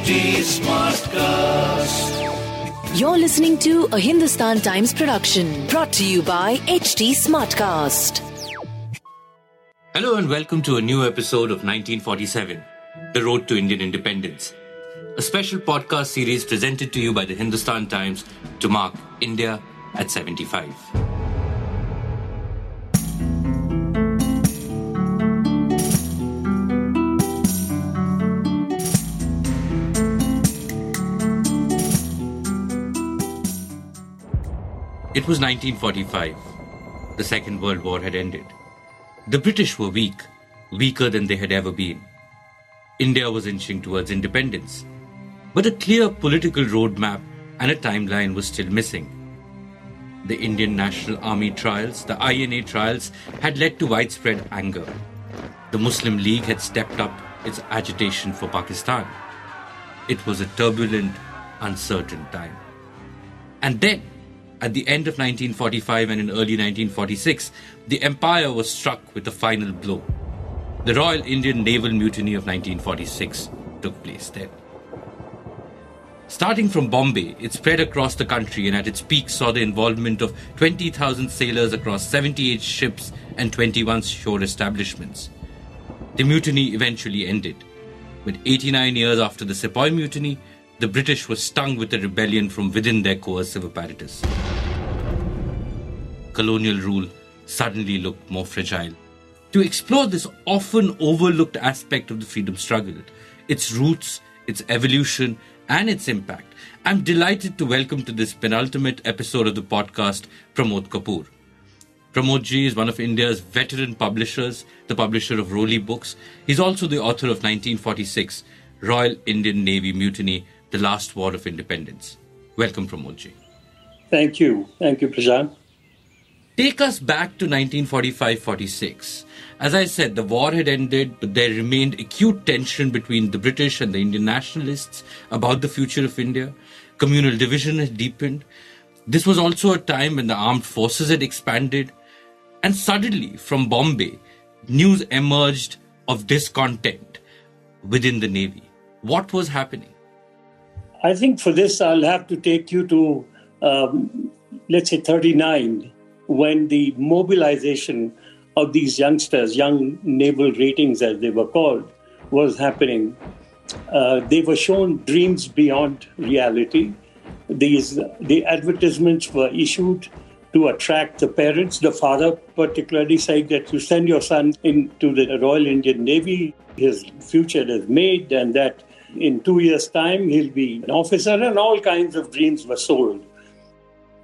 HT Smartcast. You're listening to a Hindustan Times production brought to you by HT Smartcast. Hello and welcome to a new episode of 1947 The Road to Indian Independence, a special podcast series presented to you by the Hindustan Times to mark India at 75. It was 1945. The Second World War had ended. The British were weak, weaker than they had ever been. India was inching towards independence. But a clear political roadmap and a timeline was still missing. The Indian National Army trials, the INA trials, had led to widespread anger. The Muslim League had stepped up its agitation for Pakistan. It was a turbulent, uncertain time. And then, at the end of 1945 and in early 1946, the empire was struck with a final blow. The Royal Indian Naval Mutiny of 1946 took place then. Starting from Bombay, it spread across the country and at its peak saw the involvement of 20,000 sailors across 78 ships and 21 shore establishments. The mutiny eventually ended. But 89 years after the Sepoy Mutiny, the British were stung with a rebellion from within their coercive apparatus. Colonial rule suddenly looked more fragile. To explore this often overlooked aspect of the freedom struggle, its roots, its evolution, and its impact, I'm delighted to welcome to this penultimate episode of the podcast Pramod Kapoor. Pramod Ji is one of India's veteran publishers, the publisher of Roli Books. He's also the author of 1946, Royal Indian Navy Mutiny, The Last War of Independence. Welcome, Pramod Ji. Thank you. Thank you, Prashant. Take us back to 1945 46. As I said, the war had ended, but there remained acute tension between the British and the Indian nationalists about the future of India. Communal division had deepened. This was also a time when the armed forces had expanded. And suddenly, from Bombay, news emerged of discontent within the Navy. What was happening? I think for this, I'll have to take you to, um, let's say, 39, when the mobilization of these youngsters, young naval ratings as they were called, was happening. Uh, they were shown dreams beyond reality. These the advertisements were issued to attract the parents. The father, particularly, saying that you send your son into the Royal Indian Navy, his future is made, and that in two years' time he'll be an officer, and all kinds of dreams were sold.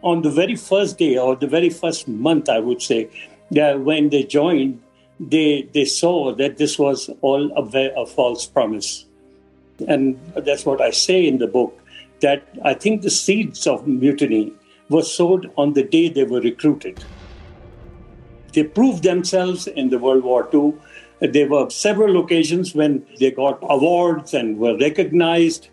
On the very first day, or the very first month, I would say, when they joined, they they saw that this was all a, a false promise, and that's what I say in the book. That I think the seeds of mutiny were sowed on the day they were recruited. They proved themselves in the World War II. There were several occasions when they got awards and were recognized.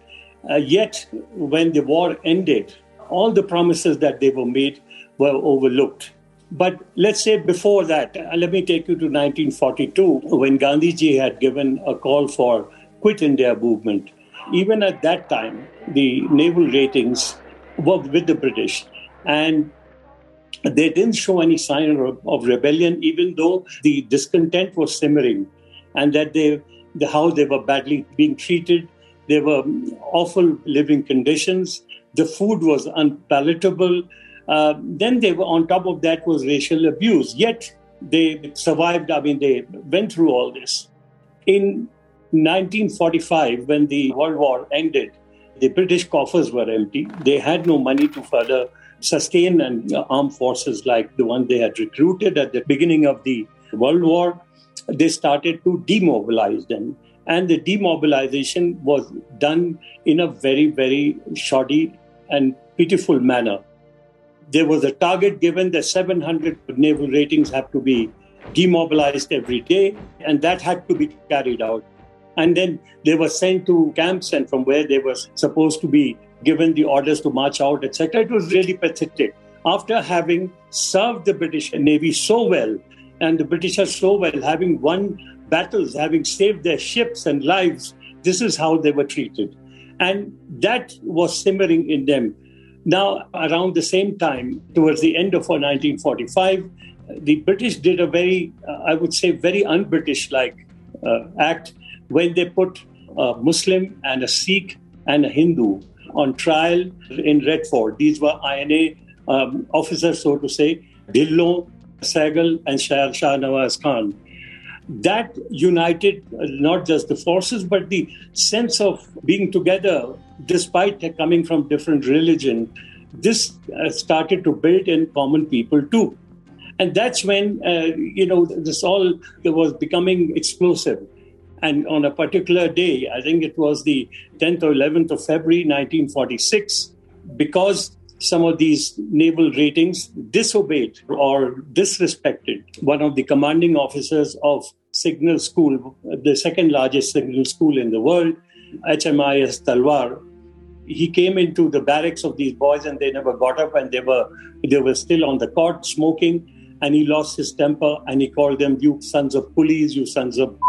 Uh, yet, when the war ended, all the promises that they were made were overlooked. But let's say before that, uh, let me take you to 1942 when Gandhiji had given a call for Quit India movement. Even at that time, the naval ratings were with the British and they didn't show any sign of, rebellion, even though the discontent was simmering and that they, the, how they were badly being treated. There were awful living conditions. The food was unpalatable. Uh, then they were on top of that was racial abuse. Yet they survived. I mean, they went through all this. In 1945, when the World War ended, the British coffers were empty. They had no money to further sustain and armed forces like the one they had recruited at the beginning of the World War. They started to demobilize them. And the demobilization was done in a very, very shoddy and pitiful manner. There was a target given that 700 naval ratings have to be demobilized every day, and that had to be carried out. And then they were sent to camps, and from where they were supposed to be given the orders to march out, etc. It was really pathetic. After having served the British Navy so well, and the Britishers so well, having won battles, having saved their ships and lives, this is how they were treated. And that was simmering in them. Now, around the same time, towards the end of 1945, the British did a very, uh, I would say, very un British like uh, act when they put a Muslim and a Sikh and a Hindu on trial in Red Fort. These were INA um, officers, so to say, Dhillon, Sehgal, and Shah, Nawaz Khan. That united not just the forces, but the sense of being together despite coming from different religion. This uh, started to build in common people too. And that's when, uh, you know, this all was becoming explosive. And on a particular day, I think it was the 10th or 11th of February 1946, because some of these naval ratings disobeyed or disrespected one of the commanding officers of Signal School, the second largest signal school in the world, HMIS Talwar. He came into the barracks of these boys and they never got up and they were they were still on the cot smoking and he lost his temper and he called them you sons of police, you sons of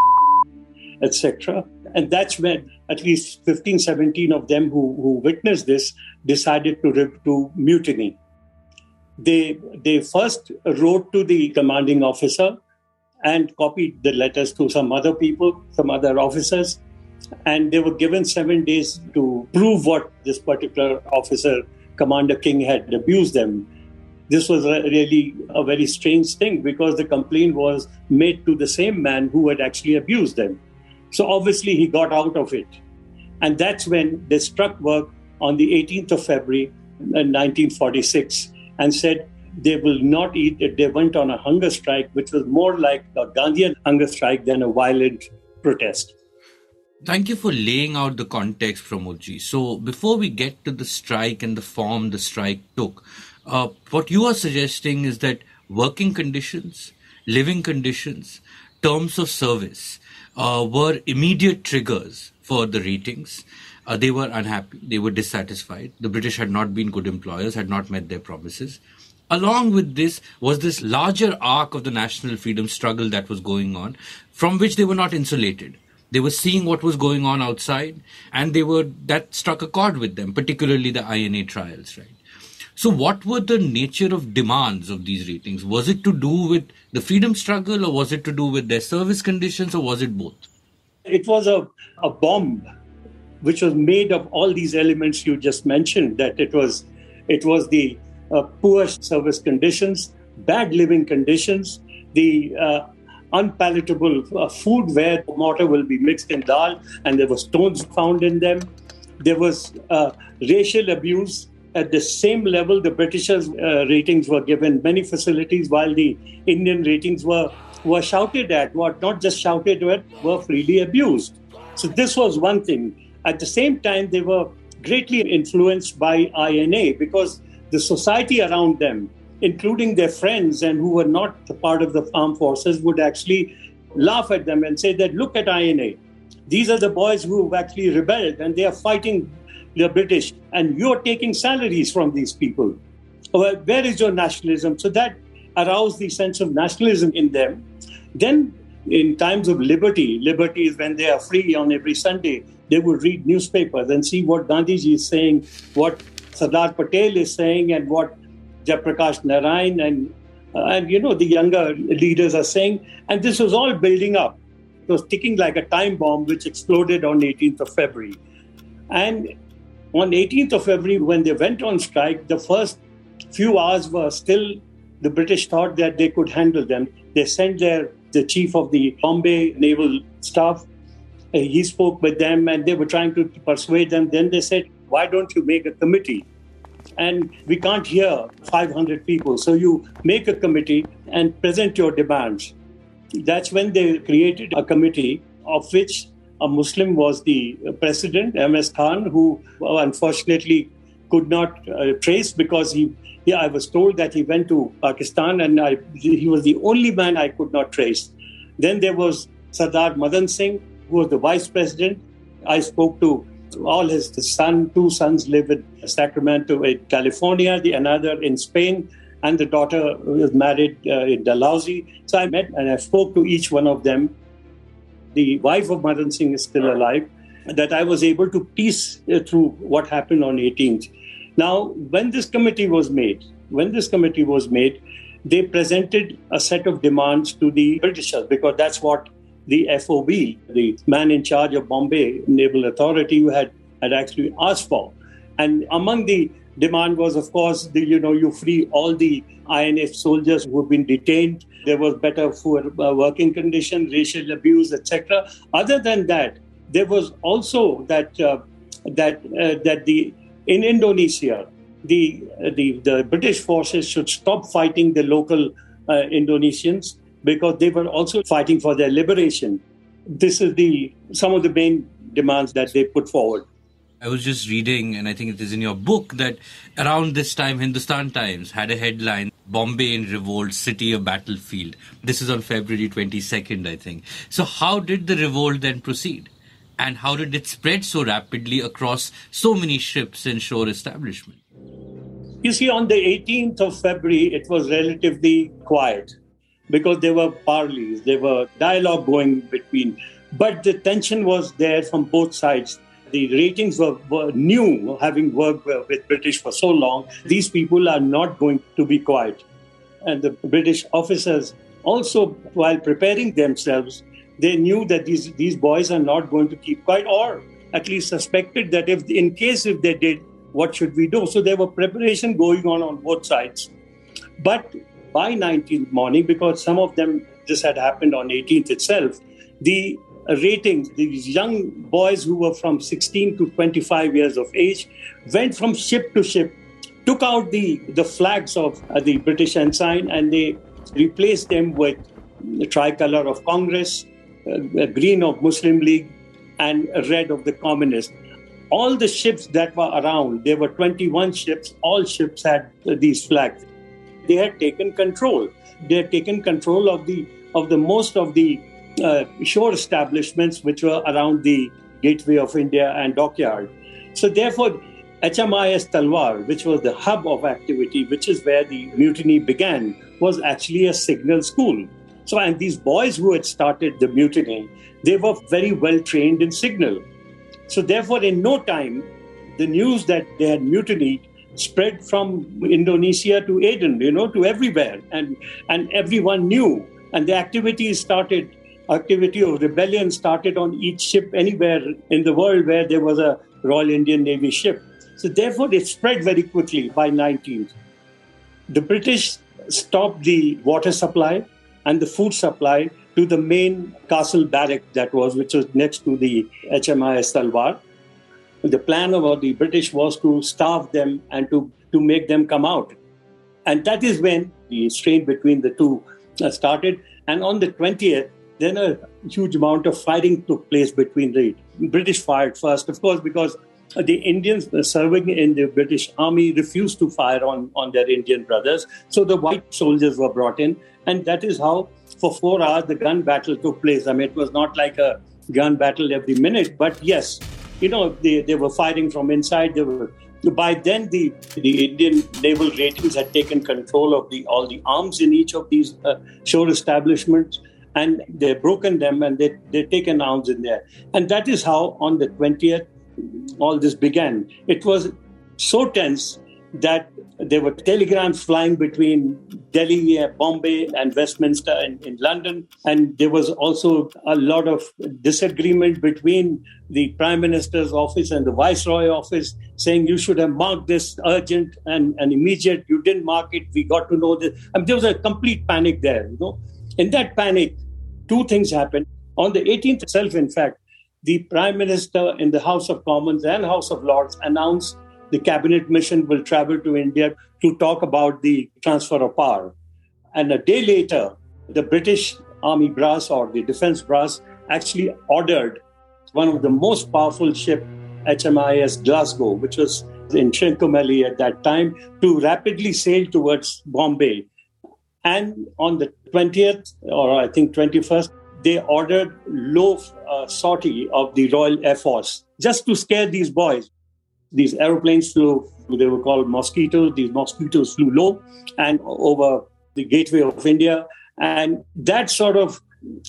etc. And that's when at least 15, 17 of them who, who witnessed this decided to, to mutiny. They, they first wrote to the commanding officer and copied the letters to some other people, some other officers, and they were given seven days to prove what this particular officer, Commander King, had abused them. This was a, really a very strange thing because the complaint was made to the same man who had actually abused them. So obviously he got out of it. And that's when they struck work on the 18th of February 1946 and said they will not eat. They went on a hunger strike, which was more like a Gandhian hunger strike than a violent protest. Thank you for laying out the context, Pramodji. So, before we get to the strike and the form the strike took, uh, what you are suggesting is that working conditions, living conditions, terms of service, uh, were immediate triggers for the ratings. Uh, they were unhappy. They were dissatisfied. The British had not been good employers, had not met their promises. Along with this was this larger arc of the national freedom struggle that was going on, from which they were not insulated. They were seeing what was going on outside, and they were that struck a chord with them, particularly the INA trials, right? So, what were the nature of demands of these ratings? Was it to do with the freedom struggle, or was it to do with their service conditions, or was it both? It was a, a bomb which was made of all these elements you just mentioned. That it was, it was the uh, poor service conditions, bad living conditions, the uh, unpalatable uh, food where mortar will be mixed in dal and there were stones found in them. There was uh, racial abuse at the same level the Britishers' uh, ratings were given many facilities, while the Indian ratings were were shouted at, were not just shouted at, were freely abused. So this was one thing. At the same time, they were greatly influenced by INA because the society around them, including their friends and who were not part of the armed forces, would actually laugh at them and say that look at INA. These are the boys who have actually rebelled and they are fighting the British, and you're taking salaries from these people. Where is your nationalism? So that aroused the sense of nationalism in them. Then, in times of liberty, liberty is when they are free on every Sunday, they would read newspapers and see what Gandhiji is saying, what Sardar Patel is saying, and what Jayaprakash Narayan and uh, and you know the younger leaders are saying, and this was all building up. It was ticking like a time bomb, which exploded on 18th of February. And on 18th of February, when they went on strike, the first few hours were still, the British thought that they could handle them. They sent their the chief of the Bombay Naval Staff. Uh, he spoke with them and they were trying to persuade them. Then they said, Why don't you make a committee? And we can't hear 500 people. So you make a committee and present your demands. That's when they created a committee of which a Muslim was the president, M.S. Khan, who unfortunately could not uh, trace because he, yeah, I was told that he went to Pakistan and I, he was the only man I could not trace. Then there was Sardar Madan Singh, who was the vice president. I spoke to all his son, two sons live in Sacramento, in California, the another in Spain, and the daughter was married uh, in Dalhousie. So I met and I spoke to each one of them the wife of Madan Singh is still alive. that I was able to piece uh, through what happened on 18th. Now, when this committee was made, when this committee was made, they presented a set of demands to the Britishers because that's what the FOB, the man in charge of Bombay Naval Authority, had, had actually asked for. And among the demand was, of course, the, you know, you free all the INA soldiers who have been detained. There was better uh, working conditions, racial abuse, etc. Other than that, there was also that uh, that uh, that the in Indonesia, the, uh, the the British forces should stop fighting the local uh, Indonesians because they were also fighting for their liberation. This is the some of the main demands that they put forward. I was just reading, and I think it is in your book, that around this time, Hindustan Times had a headline Bombay in revolt, city a battlefield. This is on February 22nd, I think. So, how did the revolt then proceed? And how did it spread so rapidly across so many ships and shore establishments? You see, on the 18th of February, it was relatively quiet because there were parleys, there were dialogue going between, but the tension was there from both sides the ratings were, were new, having worked with British for so long. These people are not going to be quiet. And the British officers also, while preparing themselves, they knew that these, these boys are not going to keep quiet, or at least suspected that if, in case if they did, what should we do? So there were preparation going on on both sides. But by 19th morning, because some of them this had happened on 18th itself, the ratings, these young boys who were from 16 to 25 years of age went from ship to ship, took out the, the flags of uh, the British ensign, and they replaced them with the tricolor of Congress, uh, green of Muslim League, and red of the Communists. All the ships that were around, there were 21 ships, all ships had these flags. They had taken control. They had taken control of the of the most of the uh, shore establishments which were around the Gateway of India and Dockyard. So, therefore, HMIS Talwar, which was the hub of activity, which is where the mutiny began, was actually a signal school. So, and these boys who had started the mutiny, they were very well trained in signal. So, therefore, in no time, the news that they had mutinied spread from Indonesia to Aden, you know, to everywhere, and and everyone knew, and the activities started activity of rebellion started on each ship anywhere in the world where there was a Royal Indian Navy ship. So therefore, it spread very quickly by 19th. The British stopped the water supply and the food supply to the main castle barrack that was, which was next to the HMIS Talwar. The plan of the British was to starve them and to, to make them come out. And that is when the strain between the two uh, started. And on the 20th, then a huge amount of fighting took place between the British fired first, of course, because the Indians serving in the British army refused to fire on, on their Indian brothers. So the white soldiers were brought in. And that is how, for four hours, the gun battle took place. I mean, it was not like a gun battle every minute, but yes, you know, they, they were fighting from inside. They were by then the the Indian naval ratings had taken control of the all the arms in each of these uh, shore establishments and they've broken them and they, they taken arms in there. And that is how on the 20th all this began. It was so tense that there were telegrams flying between Delhi, uh, Bombay, and Westminster in, in, London. And there was also a lot of disagreement between the Prime Minister's office and the Viceroy office, saying you should have marked this urgent and, and immediate. You didn't mark it. We got to know this. I mean, there was a complete panic there. You know, in that panic, two things happened. On the 18th itself, in fact, the Prime Minister in the House of Commons and House of Lords announced the cabinet mission will travel to India to talk about the transfer of power. And a day later, the British Army brass or the defense brass actually ordered one of the most powerful ship, HMIS Glasgow, which was in Trincomalee at that time, to rapidly sail towards Bombay. And on the 20th, or I think 21st, they ordered low uh, sortie of the Royal Air Force just to scare these boys. These aeroplanes flew, they were called mosquitoes. These mosquitoes flew low and over the gateway of India. And that sort of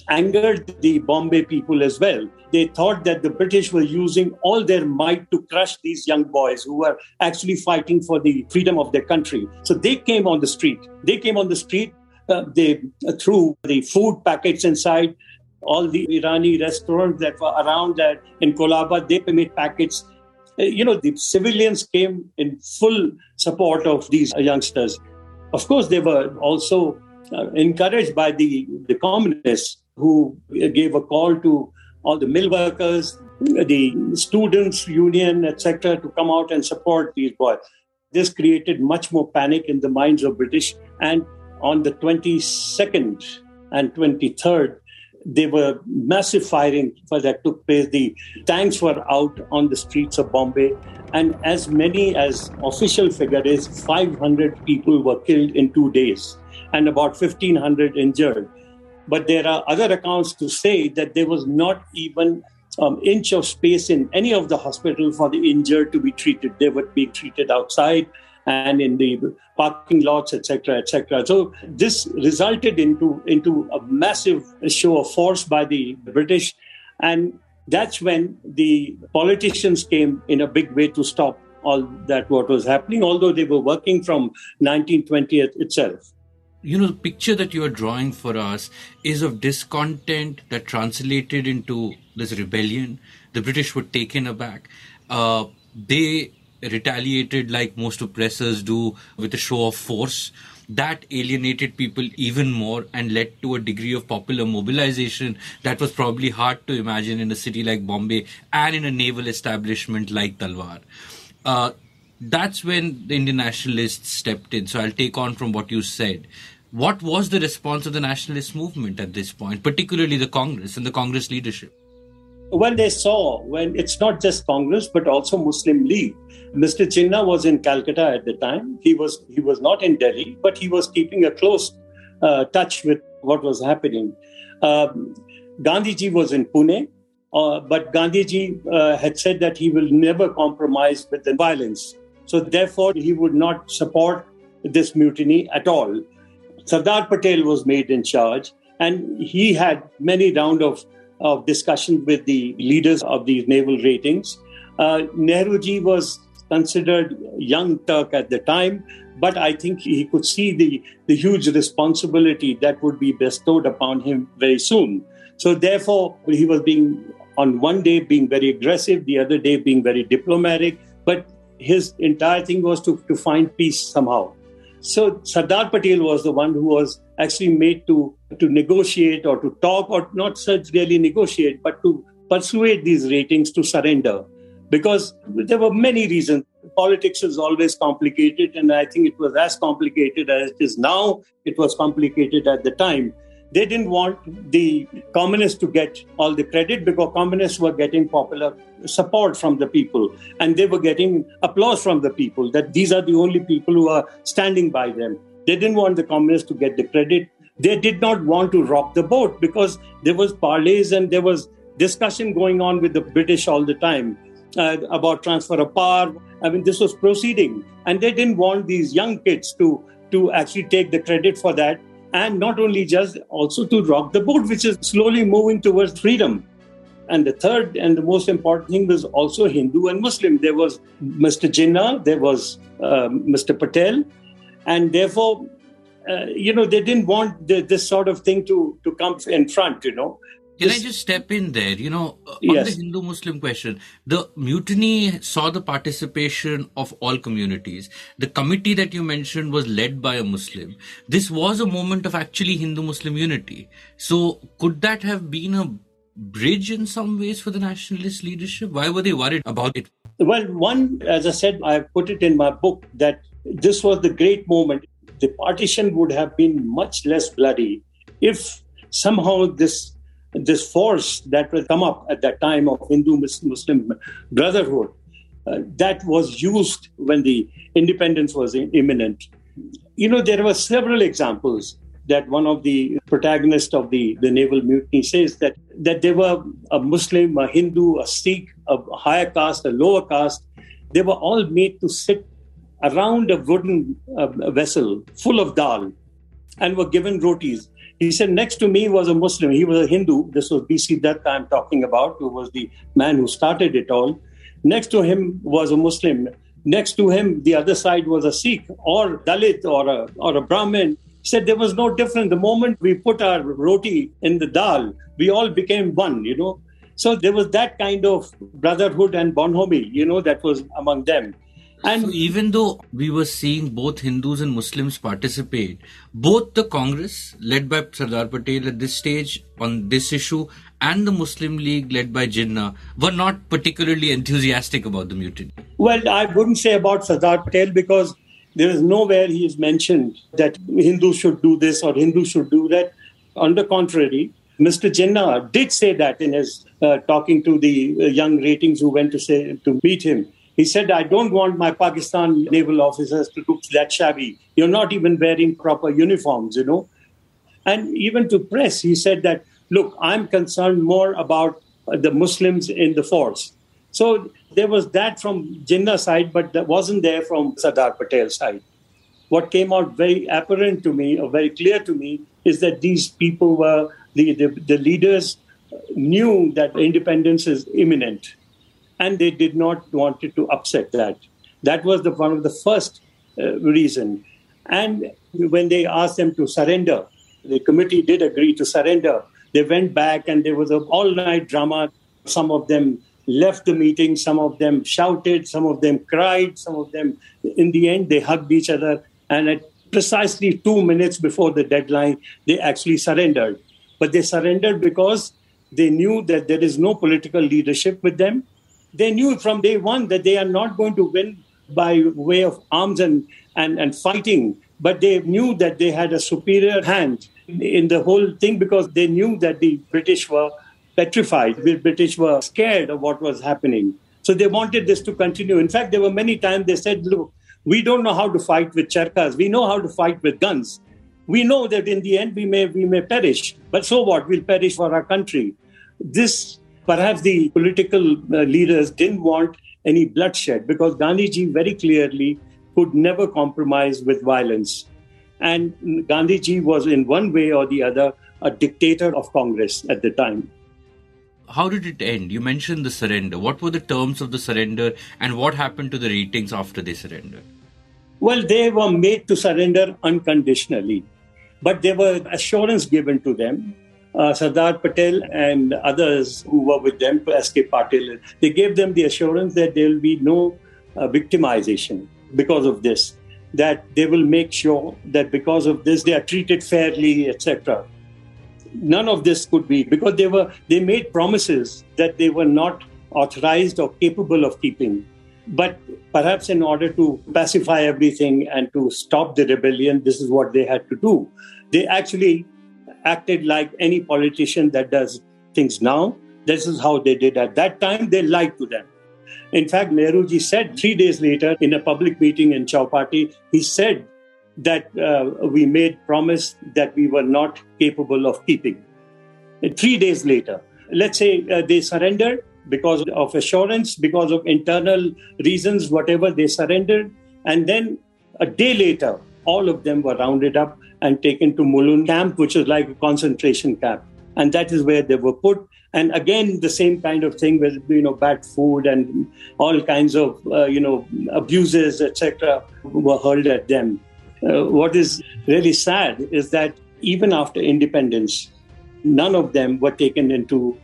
angered the Bombay people as well. They thought that the British were using all their might to crush these young boys who were actually fighting for the freedom of their country. So they came on the street. They came on the street. Uh, they uh, threw the food packets inside all the Irani restaurants that were around that in Colaba. They made packets. Uh, you know, the civilians came in full support of these youngsters. Of course, they were also uh, encouraged by the, the communists who gave a call to all the mill workers, the students' union, etc., to come out and support these boys. This created much more panic in the minds of British. And on the 22nd and 23rd, there were massive firing that took place. The tanks were out on the streets of Bombay, and as many as official figure is 500 people were killed in two days and about 1,500 injured. But there are other accounts to say that there was not even um, inch of space in any of the hospital for the injured to be treated. They were being treated outside and in the parking lots, etc., etc. So this resulted into into a massive show of force by the British, and that's when the politicians came in a big way to stop all that what was happening. Although they were working from 1920 itself you know, the picture that you are drawing for us is of discontent that translated into this rebellion. The British were taken aback. Uh, they retaliated like most oppressors do with a show of force. That alienated people even more and led to a degree of popular mobilization that was probably hard to imagine in a city like Bombay and in a naval establishment like Talwar. Uh, that's when the Indian nationalists stepped in. So I'll take on from what you said. What was the response of the nationalist movement at this point, particularly the Congress and the Congress leadership? When they saw, when it's not just Congress but also Muslim League. Mr. Jinnah was in Calcutta at the time. He was he was not in Delhi, but he was keeping a close uh, touch with what was happening. Um, Gandhiji was in Pune, uh, but Gandhiji uh, had said that he will never compromise with the violence. So therefore, he would not support this mutiny at all. Sardar Patel was made in charge, and he had many round of, of discussion with the leaders of these naval ratings. Uh, Nehruji was considered young Turk at the time, but I think he could see the, the huge responsibility that would be bestowed upon him very soon. So therefore, he was being on one day being very aggressive, the other day being very diplomatic, but his entire thing was to, to find peace somehow. So Sardar Patel was the one who was actually made to, to negotiate or to talk or not such really negotiate, but to persuade these ratings to surrender. Because there were many reasons. Politics is always complicated, and I think it was as complicated as it is now. It was complicated at the time. They didn't want the communists to get all the credit because communists were getting popular support from the people and they were getting applause from the people that these are the only people who are standing by them. They didn't want the communists to get the credit. They did not want to rock the boat because there was parleys and there was discussion going on with the British all the time uh, about transfer of power. I mean, this was proceeding, and they didn't want these young kids to to actually take the credit for that and not only just also to rock the boat, which is slowly moving towards freedom. And the third and the most important thing was also Hindu and Muslim. There was Mr. Jinnah, there was uh, Mr. Patel, and therefore, uh, you know, they didn't want the, this sort of thing to to come in front. You know, can I just step in there? You know, uh, on yes. the Hindu Muslim question, the mutiny saw the participation of all communities. The committee that you mentioned was led by a Muslim. This was a moment of actually Hindu Muslim unity. So, could that have been a bridge in some ways for the nationalist leadership? Why were they worried about it? Well, one, as I said, I put it in my book that this was the great moment. The partition would have been much less bloody if somehow this this force that will come up at that time of Hindu Muslim brotherhood, uh, that was used when the independence was imminent. You know, there were several examples that one of the protagonists of the, the naval mutiny says that, that there were a Muslim, a Hindu, a Sikh, a higher caste, a lower caste. They were all made to sit around a wooden uh, vessel full of dal and were given rotis He said, next to me was a Muslim. He was a Hindu. This was B.C. Dutt I'm talking about, who was the man who started it all. Next to him was a Muslim. Next to him, the other side was a Sikh or Dalit or a, or a Brahmin. He said there was no difference. The moment we put our roti in the dal, we all became one, you know. So there was that kind of brotherhood and bonhomie, you know, that was among them. And so even though we were seeing both Hindus and Muslims participate, both the Congress led by Sardar Patel at this stage on this issue and the Muslim League led by Jinnah were not particularly enthusiastic about the mutiny. Well, I wouldn't say about Sardar Patel because there is nowhere he is mentioned that Hindus should do this or Hindus should do that. On the contrary, Mr. Jinnah did say that in his uh, talking to the uh, young ratings who went to say to meet him. He said, I don't want my Pakistan naval officers to look that shabby. You're not even wearing proper uniforms, you know. And even to press, he said that, look, I'm concerned more about the Muslims in the force. So there was that from Jinnah side, but that wasn't there from Sardar Patel's side. What came out very apparent to me, or very clear to me, is that these people were the, the, the leaders knew that independence is imminent and they did not want to upset that. That was the one of the first uh, reason. And when they asked them to surrender, the committee did agree to surrender. They went back and there was an all-night drama. Some of them left the meeting, some of them shouted, some of them cried, some of them, in the end, they hugged each other. And at precisely two minutes before the deadline, they actually surrendered. But they surrendered because they knew that there is no political leadership with them they knew from day one that they are not going to win by way of arms and, and, and fighting, but they knew that they had a superior hand in the whole thing because they knew that the British were petrified, the British were scared of what was happening. So they wanted this to continue. In fact, there were many times they said, look, we don't know how to fight with charkhas. We know how to fight with guns. We know that in the end we may we may perish, but so what? We'll perish for our country. This Perhaps the political uh, leaders didn't want any bloodshed because Gandhiji very clearly could never compromise with violence. And Gandhiji was, in one way or the other, a dictator of Congress at the time. How did it end? You mentioned the surrender. What were the terms of the surrender and what happened to the ratings after they surrendered? Well, they were made to surrender unconditionally, but there were assurance given to them uh, Sardar Patel and others who were with them, S.K. Patil, they gave them the assurance that there will be no uh, victimization because of this, that they will make sure that because of this they are treated fairly, etc. None of this could be because they were they made promises that they were not authorized or capable of keeping. But perhaps in order to pacify everything and to stop the rebellion, this is what they had to do. They actually acted like any politician that does things now. This is how they did at that time. They lied to them. In fact, Nehruji said three days later in a public meeting in Chowpatty, he said that uh, we made promise that we were not capable of keeping. Three days later, let's say uh, they surrendered because of assurance, because of internal reasons, whatever, they surrendered. And then a day later, all of them were rounded up and taken to Mulund camp, which is like a concentration camp. And that is where they were put. And again, the same kind of thing with you know bad food and all kinds of uh, you know abuses, etc., were hurled at them. Uh, what is really sad is that even after independence, none of them were taken into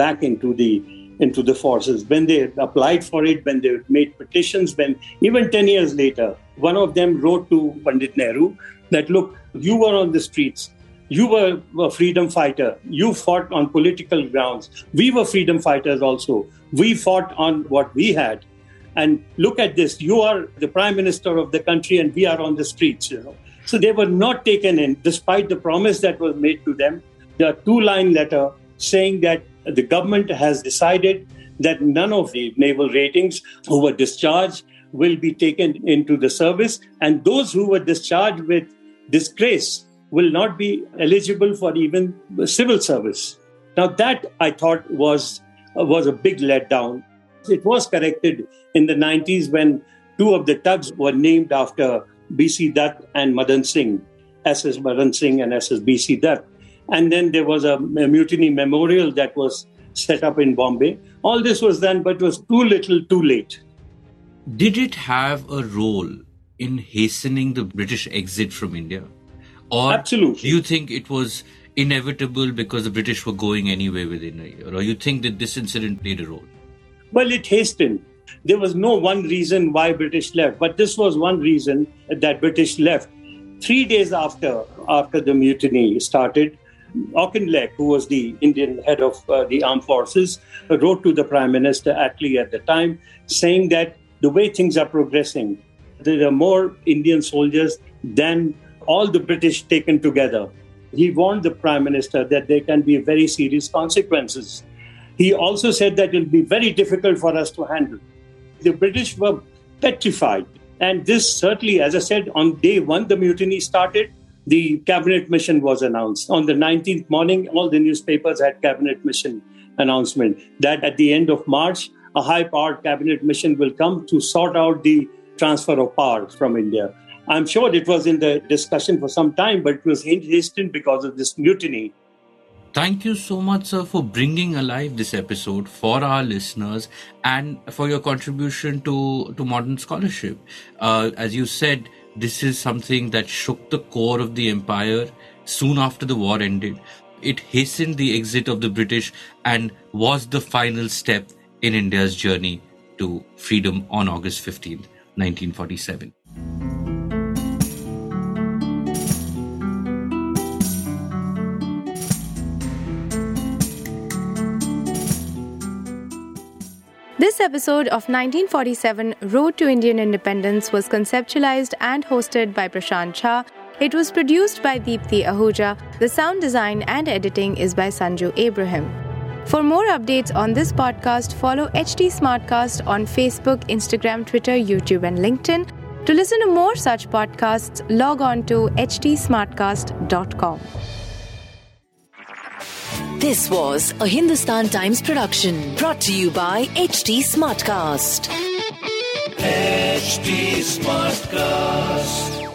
back into the into the forces. When they applied for it, when they made petitions, when even 10 years later, one of them wrote to Pandit Nehru that, look, you were on the streets. You were a freedom fighter. You fought on political grounds. We were freedom fighters also. We fought on what we had. And look at this. You are the prime minister of the country, and we are on the streets. You know. So they were not taken in, despite the promise that was made to them. The two-line letter saying that the government has decided that none of the naval ratings who were discharged will be taken into the service, and those who were discharged with disgrace will not be eligible for even civil service. Now that I thought was was a big letdown. It was corrected in the 90s when two of the tugs were named after B.C. Dutt and Madan Singh. SS Madan Singh and SS BC Dutt. And then there was a, a mutiny memorial that was set up in Bombay. All this was done, but it was too little, too late. Did it have a role in hastening the British exit from India? Or Absolutely. do you think it was inevitable because the British were going anyway within a year? Or you think that this incident played a role? Well, it hastened. There was no one reason why British left, but this was one reason that British left. Three days after after the mutiny started, Auchinleck, who was the Indian head of uh, the armed forces, wrote to the Prime Minister Attlee at the time, saying that the way things are progressing, there are more Indian soldiers than all the British taken together. He warned the Prime Minister that there can be very serious consequences. He also said that it will be very difficult for us to handle. The British were petrified. And this certainly, as I said, on day one, the mutiny started the cabinet mission was announced. On the 19th morning, all the newspapers had cabinet mission announcement that at the end of March, a high powered cabinet mission will come to sort out the transfer of power from India. I'm sure it was in the discussion for some time, but it was hastened because of this mutiny. Thank you so much, sir, for bringing alive this episode for our listeners and for your contribution to, to modern scholarship. Uh, as you said, this is something that shook the core of the empire soon after the war ended. It hastened the exit of the British and was the final step in India's journey to freedom on August 15, 1947. This episode of 1947 Road to Indian Independence was conceptualized and hosted by Prashant Jha. It was produced by Deepthi Ahuja. The sound design and editing is by Sanju Abraham. For more updates on this podcast, follow HT Smartcast on Facebook, Instagram, Twitter, YouTube, and LinkedIn. To listen to more such podcasts, log on to htsmartcast.com. This was a Hindustan Times production brought to you by HT Smartcast. HT Smartcast.